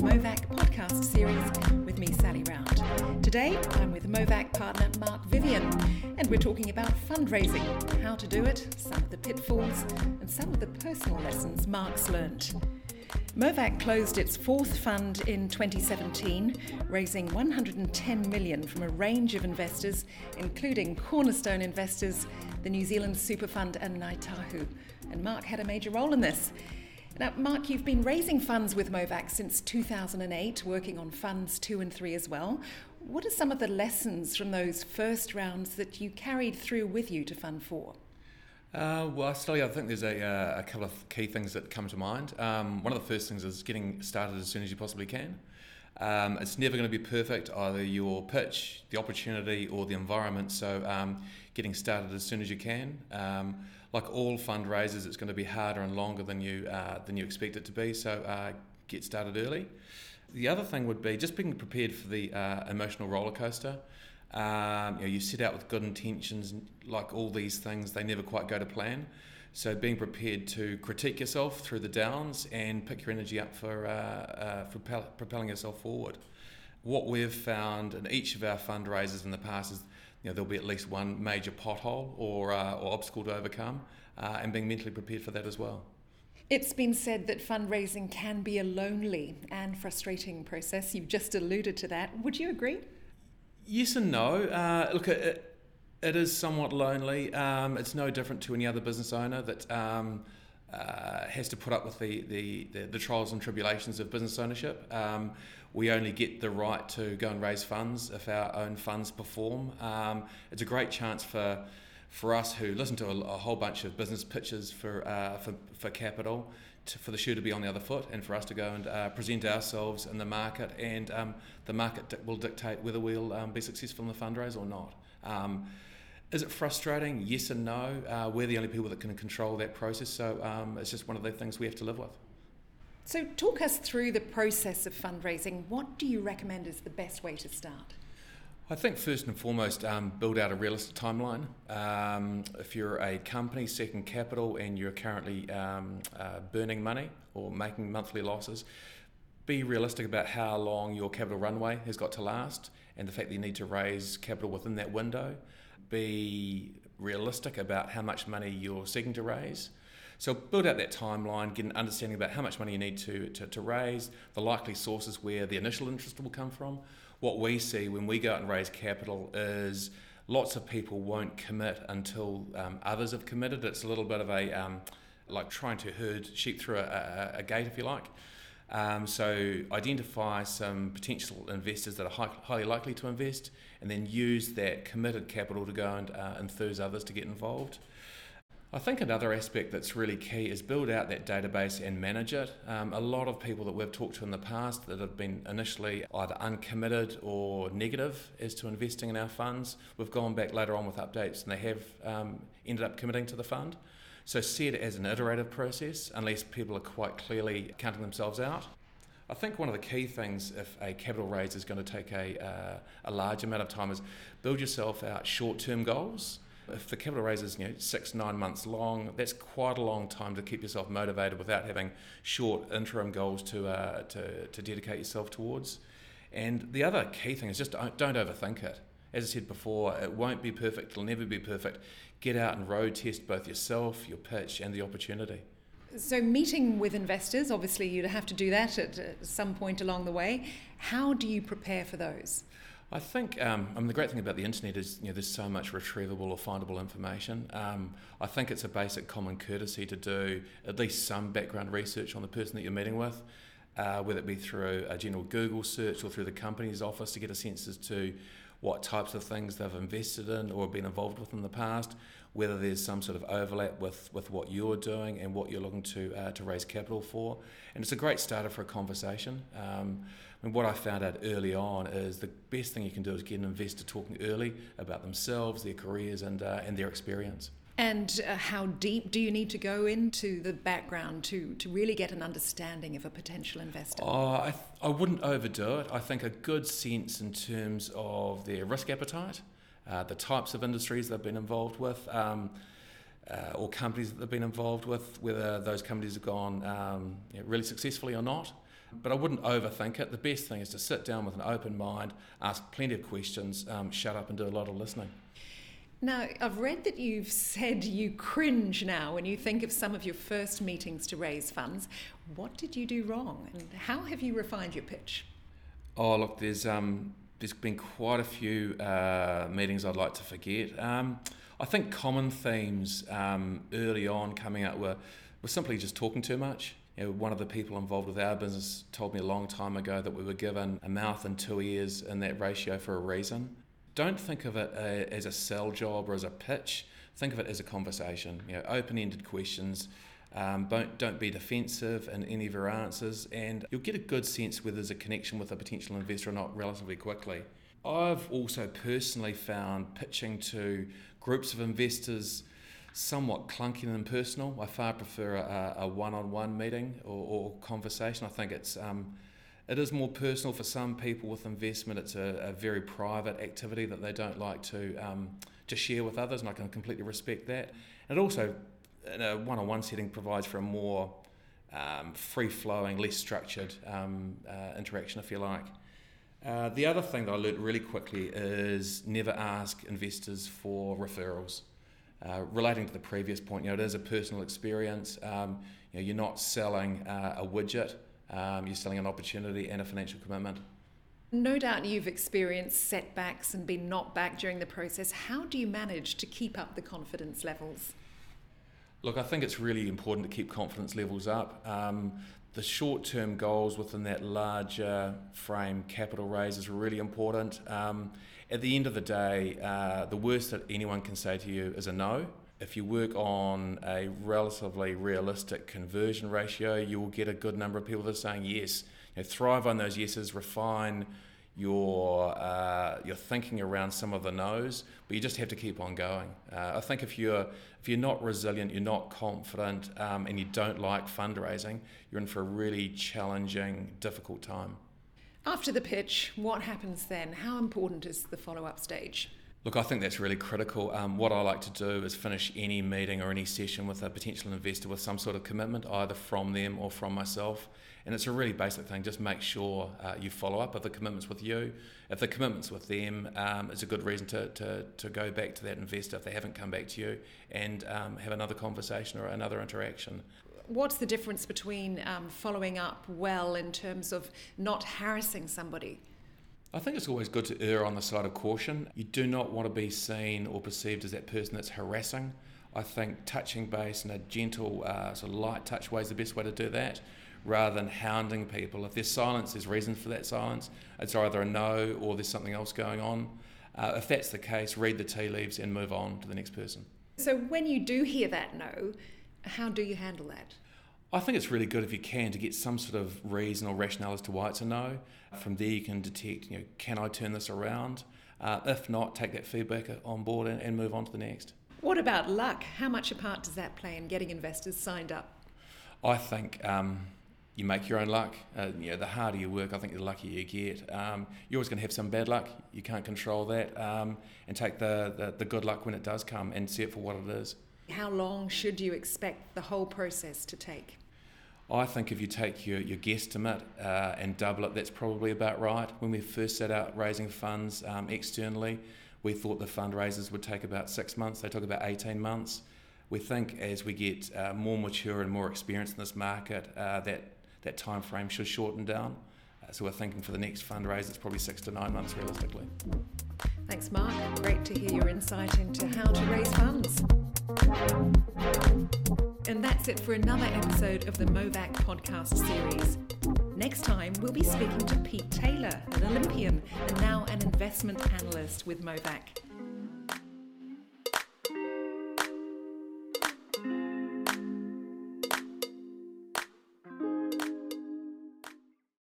the Movac podcast series with me, Sally Round. Today, I'm with Movac partner Mark Vivian, and we're talking about fundraising, how to do it, some of the pitfalls, and some of the personal lessons Mark's learnt. Movac closed its fourth fund in 2017, raising 110 million from a range of investors, including cornerstone investors, the New Zealand Super Fund and Ngāi Tahu. And Mark had a major role in this. Now, Mark, you've been raising funds with Movac since 2008, working on funds two and three as well. What are some of the lessons from those first rounds that you carried through with you to Fund Four? Uh, well, Sally, I think there's a, uh, a, couple of key things that come to mind. Um, one of the first things is getting started as soon as you possibly can. Um, it's never going to be perfect, either your pitch, the opportunity, or the environment. So, um, getting started as soon as you can. Like all fundraisers, it's going to be harder and longer than you uh, than you expect it to be. So uh, get started early. The other thing would be just being prepared for the uh, emotional roller coaster. Um, you, know, you set out with good intentions, like all these things, they never quite go to plan. So being prepared to critique yourself through the downs and pick your energy up for, uh, uh, for propelling yourself forward. What we've found in each of our fundraisers in the past is you know, there'll be at least one major pothole or, uh, or obstacle to overcome, uh, and being mentally prepared for that as well. It's been said that fundraising can be a lonely and frustrating process. You've just alluded to that. Would you agree? Yes and no. Uh, look, it, it is somewhat lonely. Um, it's no different to any other business owner that um, uh, has to put up with the, the, the, the, trials and tribulations of business ownership. Um, we only get the right to go and raise funds if our own funds perform. Um, it's a great chance for for us who listen to a, a whole bunch of business pitches for uh, for, for capital. To, for the shoe to be on the other foot and for us to go and uh, present ourselves in the market and um, the market di- will dictate whether we'll um, be successful in the fundraise or not. Um, is it frustrating? Yes and no. Uh, we're the only people that can control that process, so um, it's just one of the things we have to live with. So, talk us through the process of fundraising. What do you recommend is the best way to start? I think first and foremost, um, build out a realistic timeline. Um, if you're a company seeking capital and you're currently um, uh, burning money or making monthly losses, be realistic about how long your capital runway has got to last and the fact that you need to raise capital within that window. Be realistic about how much money you're seeking to raise. So build out that timeline, get an understanding about how much money you need to, to, to raise, the likely sources where the initial interest will come from. What we see when we go out and raise capital is lots of people won't commit until um, others have committed. It's a little bit of a um, like trying to herd sheep through a, a, a gate, if you like. Um, so identify some potential investors that are high, highly likely to invest, and then use that committed capital to go and uh, enthuse others to get involved. I think another aspect that's really key is build out that database and manage it. Um, a lot of people that we've talked to in the past that have been initially either uncommitted or negative as to investing in our funds, we've gone back later on with updates and they have um, ended up committing to the fund. So see it as an iterative process unless people are quite clearly counting themselves out. I think one of the key things if a capital raise is going to take a, uh, a large amount of time is build yourself out short term goals if the capital raise is you know six nine months long, that's quite a long time to keep yourself motivated without having short interim goals to uh, to, to dedicate yourself towards. And the other key thing is just don't, don't overthink it. As I said before, it won't be perfect. It'll never be perfect. Get out and road test both yourself, your pitch, and the opportunity. So, meeting with investors, obviously, you'd have to do that at some point along the way. How do you prepare for those? I think um, I mean the great thing about the internet is you know there's so much retrievable or findable information. Um, I think it's a basic common courtesy to do at least some background research on the person that you're meeting with, uh, whether it be through a general Google search or through the Companies Office to get a sense as to what types of things they've invested in or been involved with in the past, whether there's some sort of overlap with, with what you're doing and what you're looking to uh, to raise capital for. And it's a great starter for a conversation. Um, what I found out early on is the best thing you can do is get an investor talking early about themselves, their careers, and, uh, and their experience. And uh, how deep do you need to go into the background to, to really get an understanding of a potential investor? Oh, I, I wouldn't overdo it. I think a good sense in terms of their risk appetite, uh, the types of industries they've been involved with, um, uh, or companies that they've been involved with, whether those companies have gone um, really successfully or not. But I wouldn't overthink it. The best thing is to sit down with an open mind, ask plenty of questions, um, shut up and do a lot of listening. Now, I've read that you've said you cringe now when you think of some of your first meetings to raise funds. What did you do wrong, and how have you refined your pitch? Oh, look, there's um, there's been quite a few uh, meetings I'd like to forget. Um, I think common themes um, early on coming out were, were simply just talking too much. You know, one of the people involved with our business told me a long time ago that we were given a mouth and two ears in that ratio for a reason. Don't think of it uh, as a sell job or as a pitch. Think of it as a conversation. You know, open-ended questions. Um, don't, don't be defensive in any of your answers, and you'll get a good sense whether there's a connection with a potential investor or not relatively quickly. I've also personally found pitching to groups of investors somewhat clunky and impersonal. I far prefer a, a one-on-one meeting or, or, conversation. I think it's um, it is more personal for some people with investment. It's a, a very private activity that they don't like to um, to share with others, and I can completely respect that. It also in a one-on-one setting provides for a more um, free-flowing, less structured um, uh, interaction, if you like. Uh, the other thing that I learned really quickly is never ask investors for referrals. Uh, relating to the previous point, you know, it is a personal experience. Um, you know, you're not selling uh, a widget, um, you're selling an opportunity and a financial commitment. No doubt you've experienced setbacks and been knocked back during the process. How do you manage to keep up the confidence levels? Look, I think it's really important to keep confidence levels up. Um, the short term goals within that larger frame capital raise is really important. Um, at the end of the day, uh, the worst that anyone can say to you is a no. If you work on a relatively realistic conversion ratio, you will get a good number of people that are saying yes. You know, thrive on those yeses, refine your uh, your thinking around some of the no's, but you just have to keep on going. Uh, I think if you're if you're not resilient, you're not confident, um, and you don't like fundraising, you're in for a really challenging, difficult time. After the pitch, what happens then? How important is the follow up stage? Look, I think that's really critical. Um, what I like to do is finish any meeting or any session with a potential investor with some sort of commitment, either from them or from myself. And it's a really basic thing. Just make sure uh, you follow up. If the commitment's with you, if the commitment's with them, um, it's a good reason to, to, to go back to that investor if they haven't come back to you and um, have another conversation or another interaction. What's the difference between um, following up well in terms of not harassing somebody? I think it's always good to err on the side of caution. You do not want to be seen or perceived as that person that's harassing. I think touching base in a gentle, uh, sort of light touch way is the best way to do that, rather than hounding people. If there's silence, there's reason for that silence. It's either a no or there's something else going on. Uh, if that's the case, read the tea leaves and move on to the next person. So when you do hear that no, how do you handle that? I think it's really good if you can to get some sort of reason or rationale as to why it's a no. From there, you can detect, you know, can I turn this around? Uh, if not, take that feedback on board and, and, move on to the next. What about luck? How much a part does that play in getting investors signed up? I think um, you make your own luck. Uh, you know, the harder you work, I think the luckier you get. Um, you're always going to have some bad luck. You can't control that. Um, and take the, the, the good luck when it does come and see it for what it is. How long should you expect the whole process to take? I think if you take your, your guesstimate uh, and double it, that's probably about right. When we first set out raising funds um, externally, we thought the fundraisers would take about six months. They took about 18 months. We think as we get uh, more mature and more experienced in this market, uh, that, that time frame should shorten down. Uh, so we're thinking for the next fundraise, it's probably six to nine months realistically. Thanks, Mark. Great to hear your insight into how to raise funds. And that's it for another episode of the Movac podcast series. Next time, we'll be speaking to Pete Taylor, an Olympian and now an investment analyst with Movac.